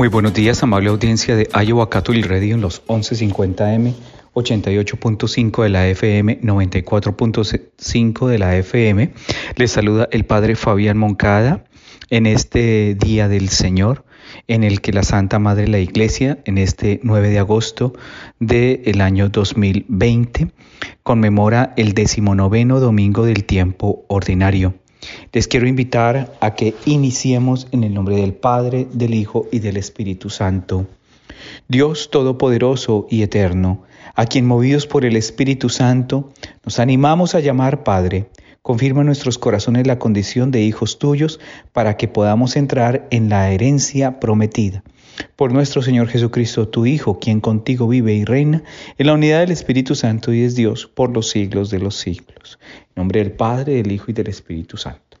Muy buenos días, amable audiencia de Iowa Catholic Radio en los 1150M, 88.5 de la FM, 94.5 de la FM. Les saluda el Padre Fabián Moncada en este Día del Señor en el que la Santa Madre de la Iglesia, en este 9 de agosto del año 2020, conmemora el decimonoveno domingo del tiempo ordinario. Les quiero invitar a que iniciemos en el nombre del Padre, del Hijo y del Espíritu Santo. Dios Todopoderoso y Eterno, a quien movidos por el Espíritu Santo nos animamos a llamar Padre, confirma en nuestros corazones la condición de hijos tuyos para que podamos entrar en la herencia prometida. Por nuestro Señor Jesucristo, tu Hijo, quien contigo vive y reina, en la unidad del Espíritu Santo y es Dios por los siglos de los siglos. En nombre del Padre, del Hijo y del Espíritu Santo.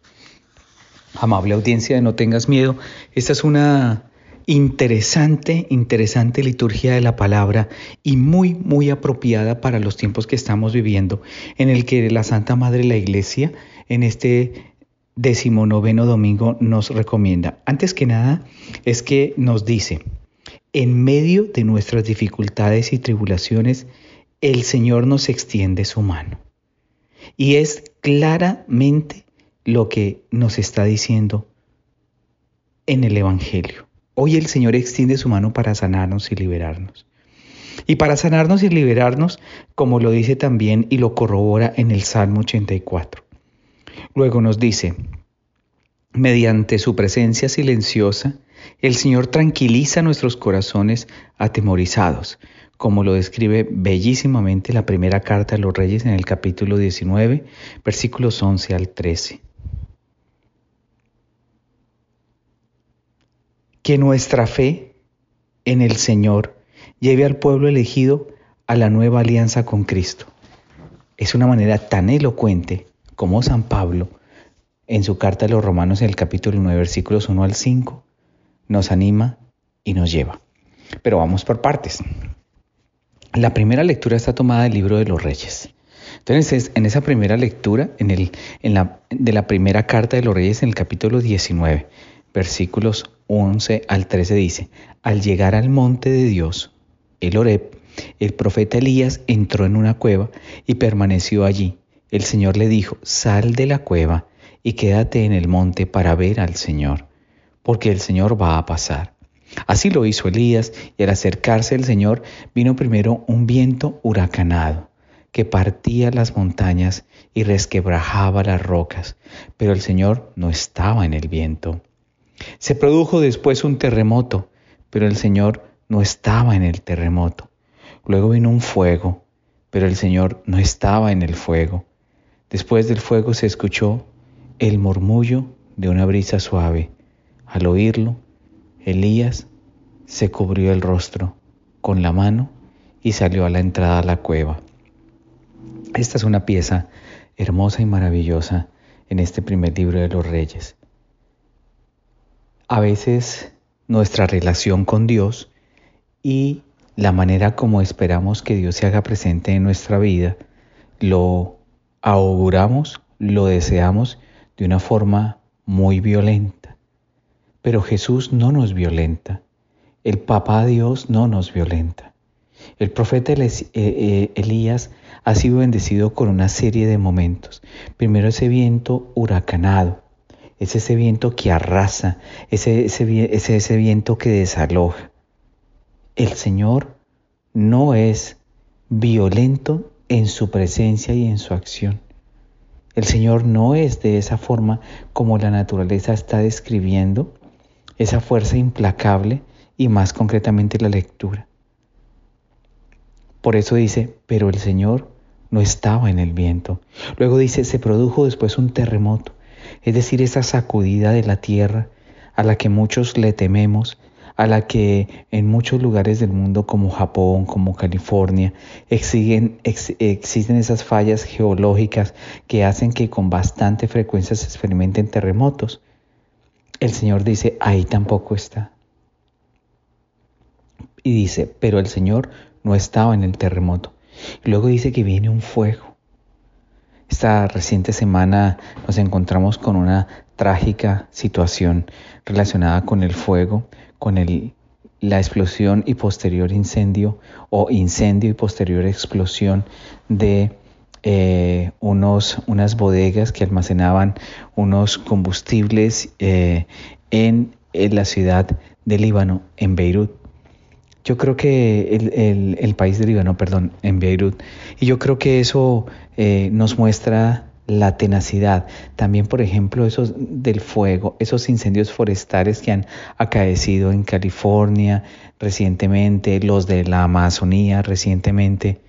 Amable audiencia No tengas miedo, esta es una interesante, interesante liturgia de la palabra y muy, muy apropiada para los tiempos que estamos viviendo, en el que la Santa Madre la Iglesia en este decimonoveno domingo nos recomienda. Antes que nada, es que nos dice, en medio de nuestras dificultades y tribulaciones, el Señor nos extiende su mano. Y es claramente lo que nos está diciendo en el Evangelio. Hoy el Señor extiende su mano para sanarnos y liberarnos. Y para sanarnos y liberarnos, como lo dice también y lo corrobora en el Salmo 84. Luego nos dice, mediante su presencia silenciosa, el Señor tranquiliza nuestros corazones atemorizados, como lo describe bellísimamente la primera carta de los reyes en el capítulo 19, versículos 11 al 13. que nuestra fe en el Señor lleve al pueblo elegido a la nueva alianza con Cristo. Es una manera tan elocuente como San Pablo, en su carta a los Romanos en el capítulo 9, versículos 1 al 5, nos anima y nos lleva. Pero vamos por partes. La primera lectura está tomada del libro de los Reyes. Entonces, en esa primera lectura, en el, en la, de la primera carta de los Reyes, en el capítulo 19, versículos 11 al 13 dice, al llegar al monte de Dios, el Oreb, el profeta Elías entró en una cueva y permaneció allí. El Señor le dijo, sal de la cueva y quédate en el monte para ver al Señor, porque el Señor va a pasar. Así lo hizo Elías y al acercarse el Señor vino primero un viento huracanado que partía las montañas y resquebrajaba las rocas, pero el Señor no estaba en el viento. Se produjo después un terremoto, pero el Señor no estaba en el terremoto. Luego vino un fuego, pero el Señor no estaba en el fuego. Después del fuego se escuchó el murmullo de una brisa suave. Al oírlo, Elías se cubrió el rostro con la mano y salió a la entrada a la cueva. Esta es una pieza hermosa y maravillosa en este primer libro de los reyes. A veces nuestra relación con Dios y la manera como esperamos que Dios se haga presente en nuestra vida, lo auguramos, lo deseamos de una forma muy violenta. Pero Jesús no nos violenta. El Papá Dios no nos violenta. El profeta eh, eh, Elías ha sido bendecido con una serie de momentos. Primero ese viento huracanado, es ese viento que arrasa, ese, ese, ese viento que desaloja. El Señor no es violento en su presencia y en su acción. El Señor no es de esa forma como la naturaleza está describiendo, esa fuerza implacable y más concretamente la lectura. Por eso dice, pero el Señor no estaba en el viento. Luego dice, se produjo después un terremoto es decir, esa sacudida de la tierra a la que muchos le tememos, a la que en muchos lugares del mundo como Japón, como California, existen, esas fallas geológicas que hacen que con bastante frecuencia se experimenten terremotos. El Señor dice, ahí tampoco está. Y dice, pero el Señor no estaba en el terremoto. Luego dice que viene un fuego. Esta reciente semana nos encontramos con una trágica situación relacionada con el fuego, con el, la explosión y posterior incendio o incendio y posterior explosión de eh, unos, unas bodegas que almacenaban unos combustibles eh, en, la ciudad de Líbano, en Beirut. Yo creo que el, el, país de Líbano, perdón, en Beirut. Y yo creo que eso eh, nos muestra la tenacidad. También, por ejemplo, esos del fuego, esos incendios forestales que han acaecido en California recientemente, los de la Amazonía recientemente,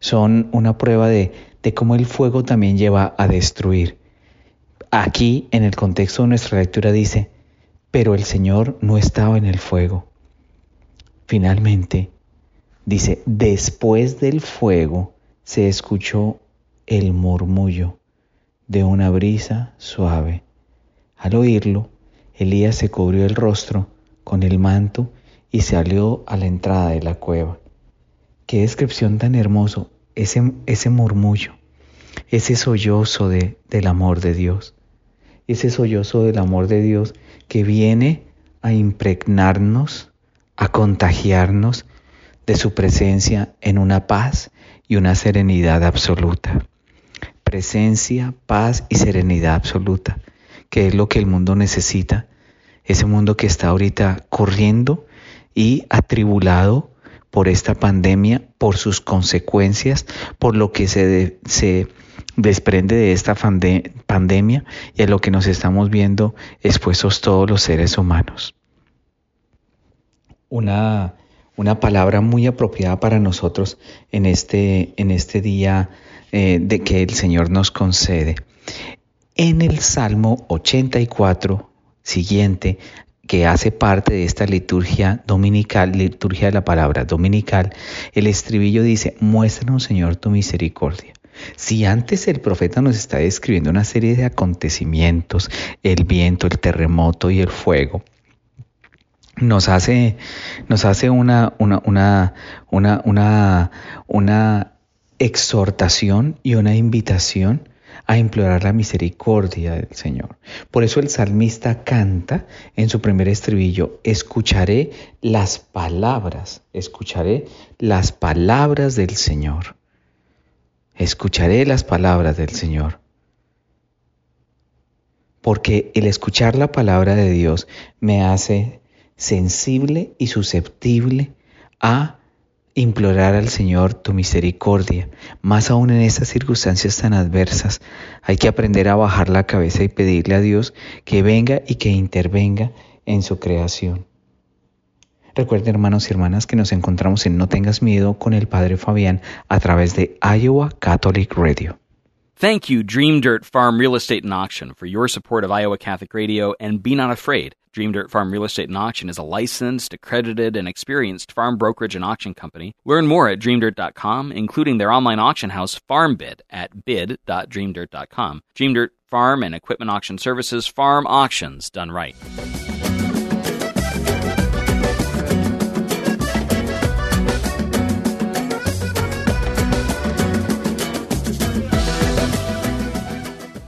son una prueba de, de cómo el fuego también lleva a destruir. Aquí, en el contexto de nuestra lectura, dice, pero el Señor no estaba en el fuego. Finalmente, dice, después del fuego se escuchó el murmullo de una brisa suave. Al oírlo, Elías se cubrió el rostro con el manto y salió a la entrada de la cueva. Qué descripción tan hermoso, ese, ese murmullo, ese sollozo de, del amor de Dios, ese sollozo del amor de Dios que viene a impregnarnos, a contagiarnos de su presencia en una paz y una serenidad absoluta presencia, paz y serenidad absoluta, que es lo que el mundo necesita, ese mundo que está ahorita corriendo y atribulado por esta pandemia, por sus consecuencias, por lo que se, se desprende de esta pandemia y a lo que nos estamos viendo expuestos todos los seres humanos. Una, una palabra muy apropiada para nosotros en este, en este día eh, de que el Señor nos concede. En el Salmo 84 siguiente, que hace parte de esta liturgia dominical, liturgia de la palabra dominical, el estribillo dice, muéstranos Señor tu misericordia. Si antes el profeta nos está describiendo una serie de acontecimientos, el viento, el terremoto y el fuego, nos hace, nos hace una, una, una, una, una, una exhortación y una invitación a implorar la misericordia del Señor. Por eso el salmista canta en su primer estribillo, escucharé las palabras, escucharé las palabras del Señor. Escucharé las palabras del Señor. Porque el escuchar la palabra de Dios me hace sensible y susceptible a implorar al Señor tu misericordia. Más aún en estas circunstancias tan adversas, hay que aprender a bajar la cabeza y pedirle a Dios que venga y que intervenga en su creación. Recuerden hermanos y hermanas que nos encontramos en No tengas miedo con el Padre Fabián a través de Iowa Catholic Radio. Thank you, Dream Dirt Farm Real Estate and Auction, for your support of Iowa Catholic Radio and Be Not Afraid. Dream Dirt Farm Real Estate and Auction is a licensed, accredited, and experienced farm brokerage and auction company. Learn more at dreamdirt.com, including their online auction house, FarmBid, at bid.dreamdirt.com. Dream Dirt Farm and Equipment Auction Services, farm auctions done right.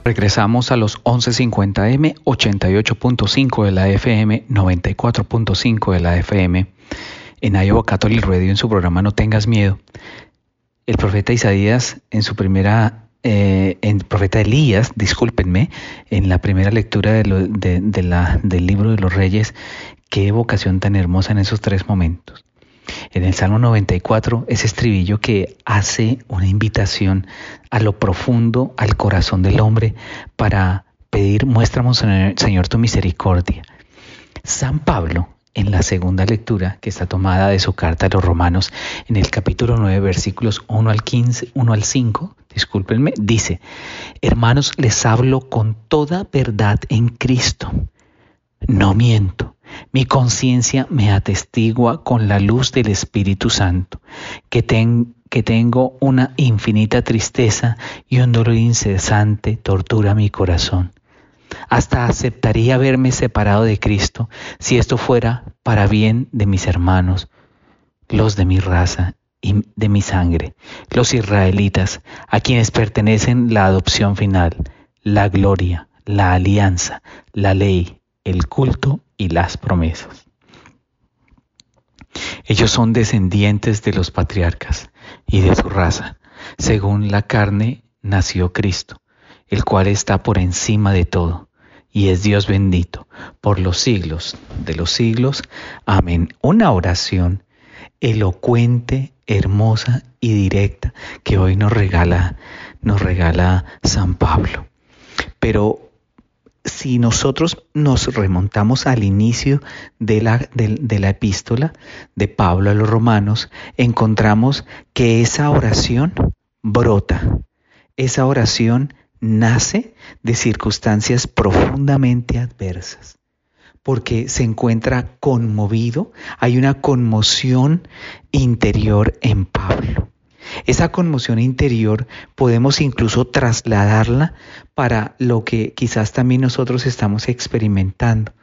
Regresamos a los 1150M, 88.5 de la FM, 94.5 de la FM en Iowa Catholic Radio en su programa No tengas miedo. El profeta Isaías en su primera, eh, en profeta Elías, discúlpenme, en la primera lectura del libro de los reyes, qué evocación tan hermosa en esos tres momentos. En el Salmo 94, ese estribillo que hace una invitación a lo profundo, al corazón del hombre, para pedir, muéstranos, Señor, tu misericordia. San Pablo, en la segunda lectura, que está tomada de su carta a los romanos, en el capítulo 9, versículos 1 al 15, 1 al 5, discúlpenme, dice, hermanos, les hablo con toda verdad en Cristo. No miento Mi conciencia me atestigua con la luz del Espíritu Santo, que, tengo una infinita tristeza y un dolor incesante tortura mi corazón. Hasta aceptaría verme separado de Cristo si esto fuera para bien de mis hermanos, los de mi raza y de mi sangre, los israelitas, a quienes pertenecen la adopción final, la gloria, la alianza, la ley, el culto y las promesas. Ellos son descendientes de los patriarcas y de su raza. Según la carne nació Cristo, el cual está por encima de todo y es Dios bendito por los siglos de los siglos. Amén. Una oración elocuente, hermosa y directa que hoy nos regala, nos regala San Pablo. Pero si nosotros nos remontamos al inicio de la, epístola de Pablo a los romanos, encontramos que esa oración brota, esa oración nace de circunstancias profundamente adversas, porque se encuentra conmovido, hay una conmoción interior en Pablo. Esa conmoción interior podemos incluso trasladarla para lo que quizás también nosotros estamos experimentando.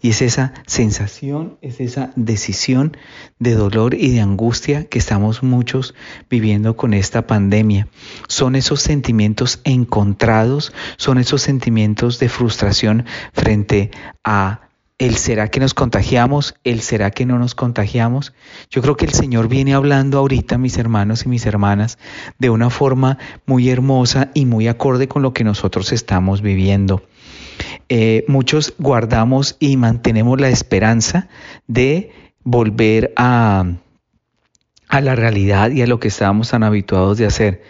Y es esa sensación, es esa decisión de dolor y de angustia que estamos muchos viviendo con esta pandemia. Son esos sentimientos encontrados, son esos sentimientos de frustración frente a el será que nos contagiamos, el será que no nos contagiamos. Yo creo que el Señor viene hablando ahorita, mis hermanos y mis hermanas, de una forma muy hermosa y muy acorde con lo que nosotros estamos viviendo. Eh, muchos guardamos y mantenemos la esperanza de volver a, a la realidad y a lo que estábamos tan habituados de hacer.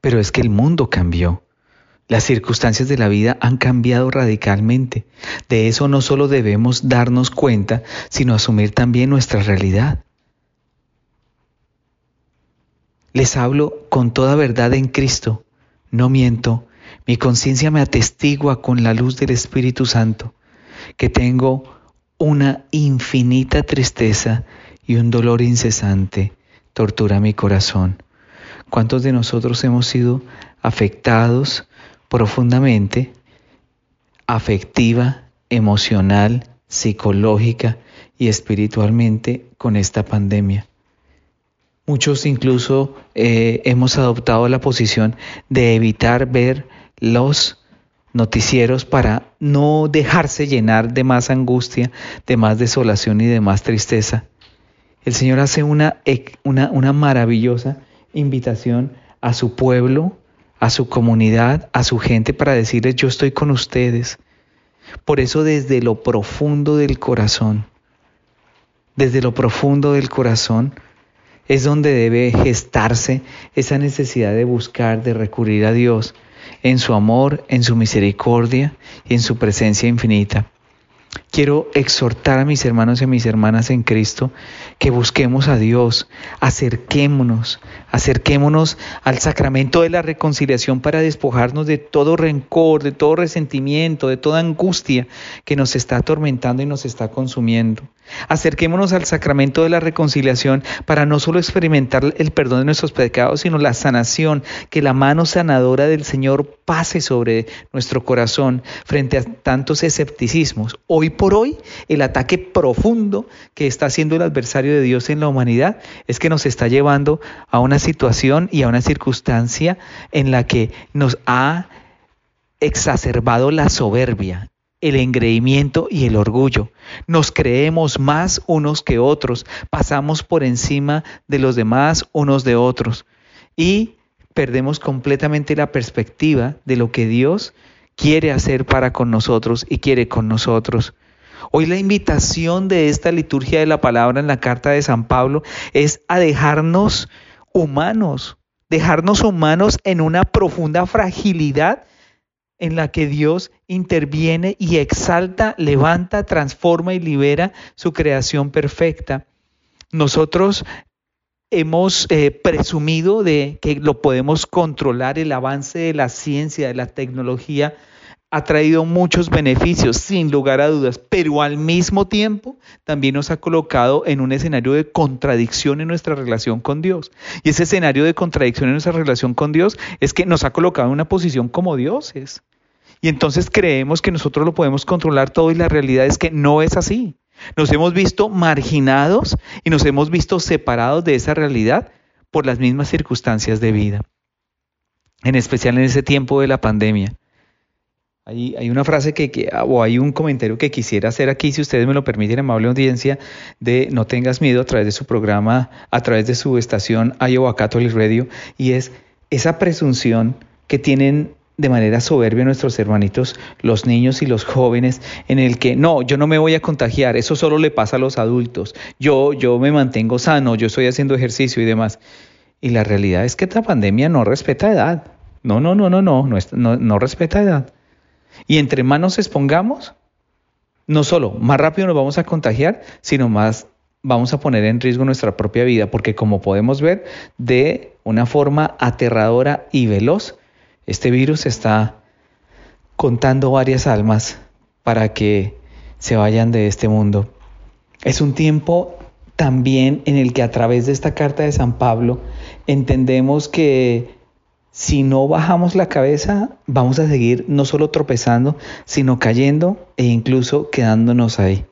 Pero es que el mundo cambió. Las circunstancias de la vida han cambiado radicalmente. De eso no solo debemos darnos cuenta, sino asumir también nuestra realidad. Les hablo con toda verdad en Cristo. No miento, mi conciencia me atestigua con la luz del Espíritu Santo que tengo una infinita tristeza y un dolor incesante tortura mi corazón. ¿Cuántos de nosotros hemos sido afectados profundamente, afectiva, emocional, psicológica y espiritualmente con esta pandemia? Muchos incluso eh, hemos adoptado la posición de evitar ver los noticieros para no dejarse llenar de más angustia, de más desolación y de más tristeza. El Señor hace una, una, una maravillosa invitación a su pueblo, a su comunidad, a su gente para decirles yo estoy con ustedes. Por eso desde lo profundo del corazón, desde lo profundo del corazón, es donde debe gestarse esa necesidad de buscar, de recurrir a Dios, en su amor, en su misericordia y en su presencia infinita. Quiero exhortar a mis hermanos y a mis hermanas en Cristo que busquemos a Dios, acerquémonos, acerquémonos al sacramento de la reconciliación para despojarnos de todo rencor, de todo resentimiento, de toda angustia que nos está atormentando y nos está consumiendo. Acerquémonos al sacramento de la reconciliación para no solo experimentar el perdón de nuestros pecados, sino la sanación, que la mano sanadora del Señor pase sobre nuestro corazón frente a tantos escepticismos. Hoy por hoy, el ataque profundo que está haciendo el adversario de Dios en la humanidad es que nos está llevando a una situación y a una circunstancia en la que nos ha exacerbado la soberbia, el engreimiento y el orgullo. Nos creemos más unos que otros, pasamos por encima de los demás unos de otros y perdemos completamente la perspectiva de lo que Dios quiere hacer para con nosotros y quiere con nosotros. Hoy la invitación de esta liturgia de la palabra en la carta de San Pablo es a dejarnos humanos, dejarnos humanos en una profunda fragilidad en la que Dios interviene y exalta, levanta, transforma y libera su creación perfecta. Nosotros hemos eh, presumido de que lo podemos controlar, el avance de la ciencia, de la tecnología, ha traído muchos beneficios, sin lugar a dudas, pero al mismo tiempo también nos ha colocado en un escenario de contradicción en nuestra relación con Dios. Y ese escenario de contradicción en nuestra relación con Dios es que nos ha colocado en una posición como dioses. Y entonces creemos que nosotros lo podemos controlar todo y la realidad es que no es así. Nos hemos visto marginados y nos hemos visto separados de esa realidad por las mismas circunstancias de vida. En especial en ese tiempo de la pandemia. Hay, una frase que, o hay un comentario que quisiera hacer aquí, si ustedes me lo permiten, amable audiencia, de No tengas miedo a través de su programa, a través de su estación Iowa Catholic Radio, y es esa presunción que tienen de manera soberbia nuestros hermanitos, los niños y los jóvenes, en el que no, yo no me voy a contagiar, eso solo le pasa a los adultos, yo, yo me mantengo sano, yo estoy haciendo ejercicio y demás. Y la realidad es que esta pandemia no respeta edad. No, no, no, no, no, no, no, no respeta edad. Y entre más nos expongamos, no solo más rápido nos vamos a contagiar, sino más vamos a poner en riesgo nuestra propia vida, porque como podemos ver, de una forma aterradora y veloz, este virus está contando varias almas para que se vayan de este mundo. Es un tiempo también en el que a través de esta carta de San Pablo entendemos que si no bajamos la cabeza, vamos a seguir no solo tropezando, sino cayendo e incluso quedándonos ahí.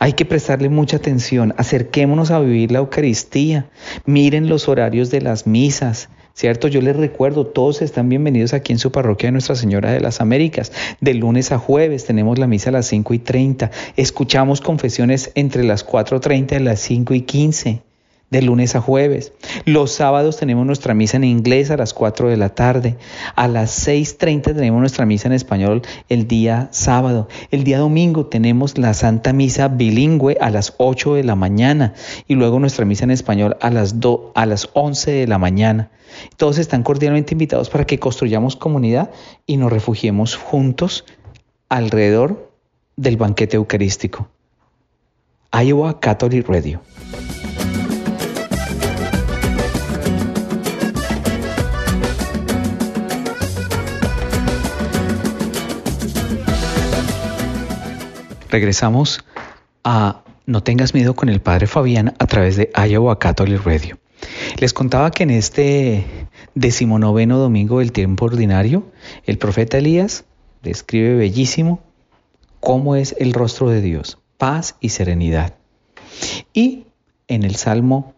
Hay que prestarle mucha atención, acerquémonos a vivir la Eucaristía, miren los horarios de las misas, ¿cierto? Yo les recuerdo, todos están bienvenidos aquí en su parroquia de Nuestra Señora de las Américas. De lunes a jueves tenemos la misa a las 5 y 30, escuchamos confesiones entre las 4.30 y las 5 y 15 de lunes a jueves. Los sábados tenemos nuestra misa en inglés a las 4 de la tarde. A las 6.30 tenemos nuestra misa en español el día sábado. El día domingo tenemos la Santa Misa bilingüe a las 8 de la mañana y luego nuestra misa en español a las, a las 11 de la mañana. Todos están cordialmente invitados para que construyamos comunidad y nos refugiemos juntos alrededor del banquete eucarístico. Iowa Catholic Radio. Regresamos a No tengas miedo con el Padre Fabián a través de Iowa Catholic Radio. Les contaba que en este decimonoveno domingo del tiempo ordinario, el profeta Elías describe bellísimo cómo es el rostro de Dios, paz y serenidad. Y en el Salmo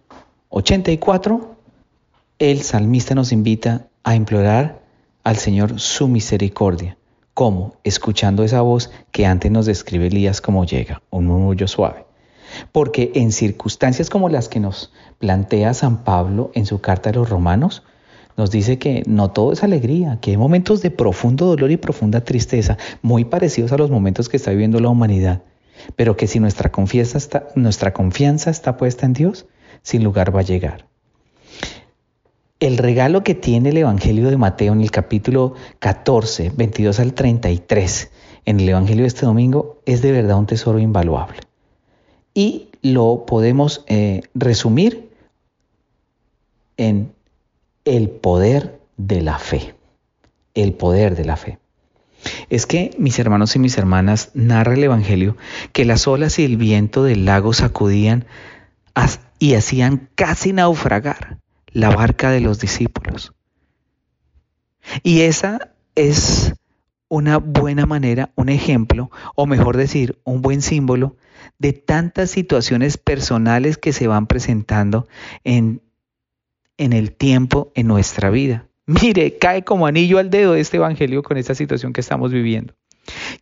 84, el salmista nos invita a implorar al Señor su misericordia. ¿Cómo? Escuchando esa voz que antes nos describe Elías como llega, un murmullo suave. Porque en circunstancias como las que nos plantea San Pablo en su carta a los romanos, nos dice que no todo es alegría, que hay momentos de profundo dolor y profunda tristeza, muy parecidos a los momentos que está viviendo la humanidad, pero que si nuestra confianza está, nuestra confianza está puesta en Dios, sin lugar va a llegar. El regalo que tiene el Evangelio de Mateo en el capítulo 14, 22 al 33, en el Evangelio de este domingo, es de verdad un tesoro invaluable. Y lo podemos eh, resumir en el poder de la fe. El poder de la fe. Es que, mis hermanos y mis hermanas, narra el Evangelio que las olas y el viento del lago sacudían y hacían casi naufragar la barca de los discípulos. Y esa es una buena manera, un ejemplo, o mejor decir, un buen símbolo de tantas situaciones personales que se van presentando en, en el tiempo, en nuestra vida. Mire, cae como anillo al dedo este evangelio con esta situación que estamos viviendo.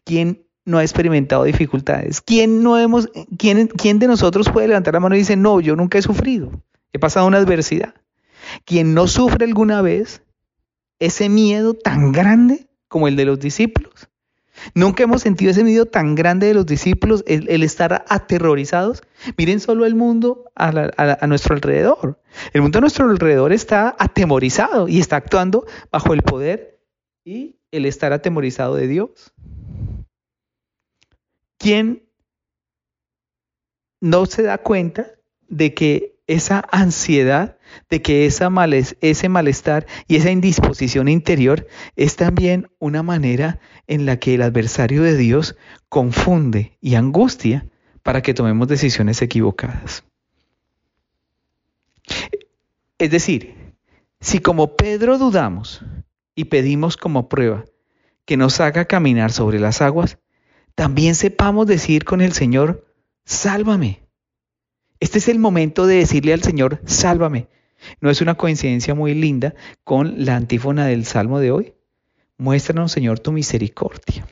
¿Quién no ha experimentado dificultades? ¿Quién, no hemos, quién, ¿Quién de nosotros puede levantar la mano y dice, no, yo nunca he sufrido? He pasado una adversidad. ¿Quién no sufre alguna vez ese miedo tan grande como el de los discípulos? Nunca hemos sentido ese miedo tan grande de los discípulos, el, estar aterrorizados. Miren solo el mundo a, nuestro alrededor. El mundo a nuestro alrededor está atemorizado y está actuando bajo el poder y el estar atemorizado de Dios. ¿Quién no se da cuenta de que esa ansiedad de que ese malestar y esa indisposición interior es también una manera en la que el adversario de Dios confunde y angustia para que tomemos decisiones equivocadas. Es decir, si como Pedro dudamos y pedimos como prueba que nos haga caminar sobre las aguas, también sepamos decir con el Señor, sálvame. Este es el momento de decirle al Señor, sálvame. ¿No es una coincidencia muy linda con la antífona del Salmo de hoy? Muéstranos, Señor, tu misericordia.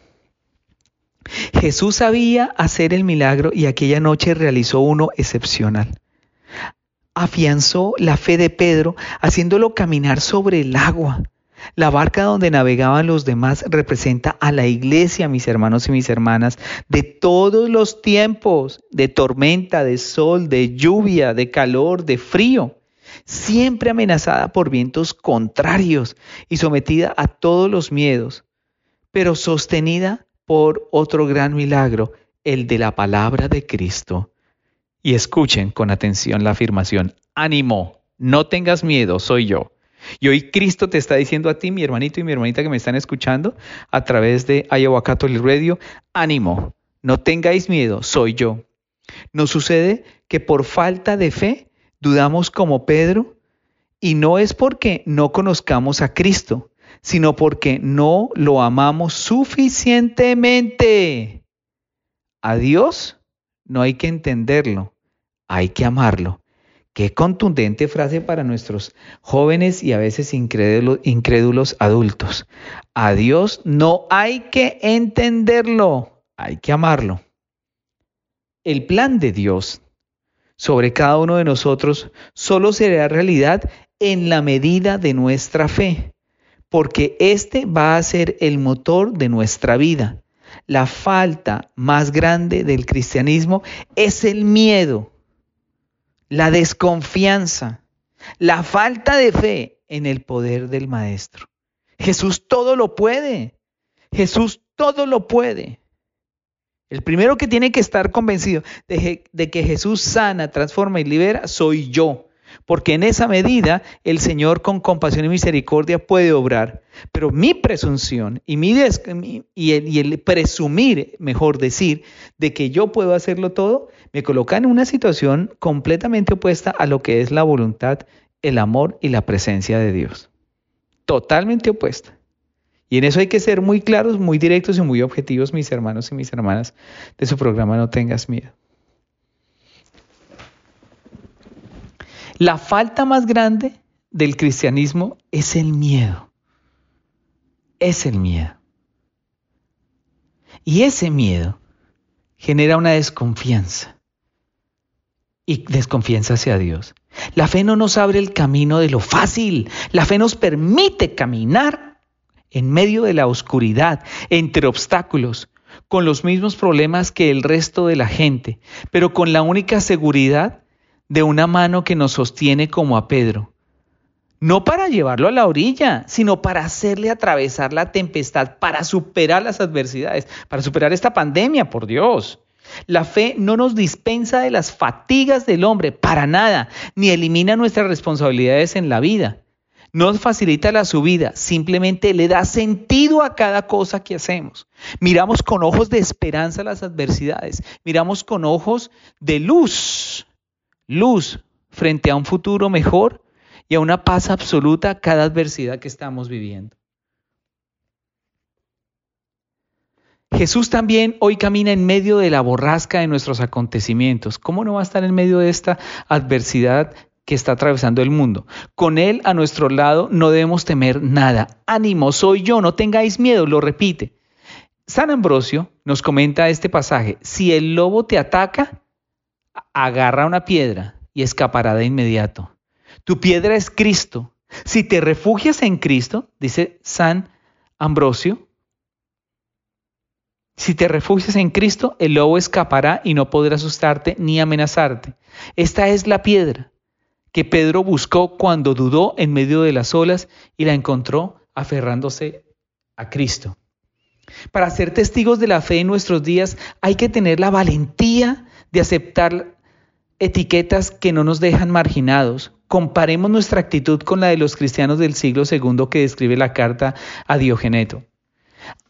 Jesús sabía hacer el milagro y aquella noche realizó uno excepcional. Afianzó la fe de Pedro haciéndolo caminar sobre el agua. La barca donde navegaban los demás representa a la iglesia, mis hermanos y mis hermanas, de todos los tiempos, de tormenta, de sol, de lluvia, de calor, de frío, siempre amenazada por vientos contrarios y sometida a todos los miedos, pero sostenida por otro gran milagro, el de la palabra de Cristo. Y escuchen con atención la afirmación, ánimo, no tengas miedo, soy yo. Y hoy Cristo te está diciendo a ti, mi hermanito y mi hermanita que me están escuchando a través de Iowa Catholic Radio, ánimo, no tengáis miedo, soy yo. Nos sucede que por falta de fe dudamos como Pedro y no es porque no conozcamos a Cristo, sino porque no lo amamos suficientemente. A Dios no hay que entenderlo, hay que amarlo. Qué contundente frase para nuestros jóvenes y a veces incrédulos, adultos. A Dios no hay que entenderlo, hay que amarlo. El plan de Dios sobre cada uno de nosotros solo será realidad en la medida de nuestra fe, porque este va a ser el motor de nuestra vida. La falta más grande del cristianismo es el miedo la desconfianza, la falta de fe en el poder del Maestro. Jesús todo lo puede. Jesús todo lo puede. El primero que tiene que estar convencido de, que Jesús sana, transforma y libera soy yo porque en esa medida el Señor con compasión y misericordia puede obrar. Pero mi presunción y, mi el, y, el, presumir, mejor decir, de que yo puedo hacerlo todo, me coloca en una situación completamente opuesta a lo que es la voluntad, el amor y la presencia de Dios. Totalmente opuesta. Y en eso hay que ser muy claros, muy directos y muy objetivos, mis hermanos y mis hermanas de su programa No tengas miedo. La falta más grande del cristianismo es el miedo. Es el miedo. Y ese miedo genera una desconfianza. Y desconfianza hacia Dios. La fe no nos abre el camino de lo fácil. La fe nos permite caminar en medio de la oscuridad, entre obstáculos, con los mismos problemas que el resto de la gente, pero con la única seguridad de una mano que nos sostiene como a Pedro. No para llevarlo a la orilla, sino para hacerle atravesar la tempestad, para superar las adversidades, para superar esta pandemia, por Dios. La fe no nos dispensa de las fatigas del hombre, para nada, ni elimina nuestras responsabilidades en la vida. No facilita la subida, simplemente le da sentido a cada cosa que hacemos. Miramos con ojos de esperanza las adversidades, miramos con ojos de luz luz frente a un futuro mejor y a una paz absoluta a cada adversidad que estamos viviendo. Jesús también hoy camina en medio de la borrasca de nuestros acontecimientos. ¿Cómo no va a estar en medio de esta adversidad que está atravesando el mundo? Con Él a nuestro lado no debemos temer nada. Ánimo, soy yo, no tengáis miedo, lo repite. San Ambrosio nos comenta este pasaje, si el lobo te ataca, agarra una piedra y escapará de inmediato. Tu piedra es Cristo. Si te refugias en Cristo, dice San Ambrosio, si te refugias en Cristo, el lobo escapará y no podrá asustarte ni amenazarte. Esta es la piedra que Pedro buscó cuando dudó en medio de las olas y la encontró aferrándose a Cristo. Para ser testigos de la fe en nuestros días hay que tener la valentía de aceptar etiquetas que no nos dejan marginados, Comparemos nuestra actitud con la de los cristianos del siglo II que describe la carta a Diogeneto.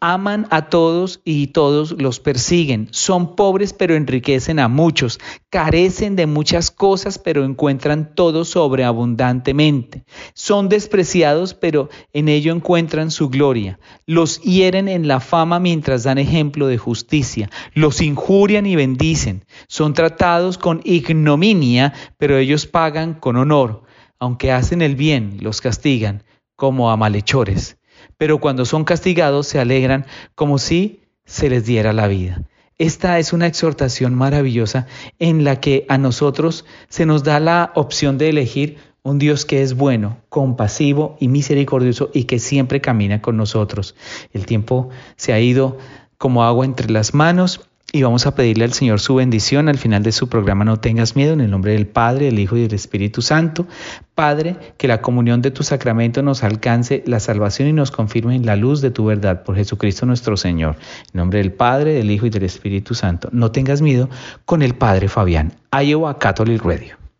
Aman a todos y todos los persiguen. Son pobres pero enriquecen a muchos. Carecen de muchas cosas pero encuentran todo sobreabundantemente. Son despreciados pero en ello encuentran su gloria. Los hieren en la fama mientras dan ejemplo de justicia. Los injurian y bendicen. Son tratados con ignominia pero ellos pagan con honor. Aunque hacen el bien, los castigan como a malhechores pero cuando son castigados se alegran como si se les diera la vida. Esta es una exhortación maravillosa en la que a nosotros se nos da la opción de elegir un Dios que es bueno, compasivo y misericordioso y que siempre camina con nosotros. El tiempo se ha ido como agua entre las manos y vamos a pedirle al Señor su bendición al final de su programa No tengas miedo en el nombre del Padre, del Hijo y del Espíritu Santo. Padre, que la comunión de tu sacramento nos alcance la salvación y nos confirme en la luz de tu verdad por Jesucristo nuestro Señor. En nombre del Padre, del Hijo y del Espíritu Santo. No tengas miedo con el Padre Fabián. Iowa Catholic Radio.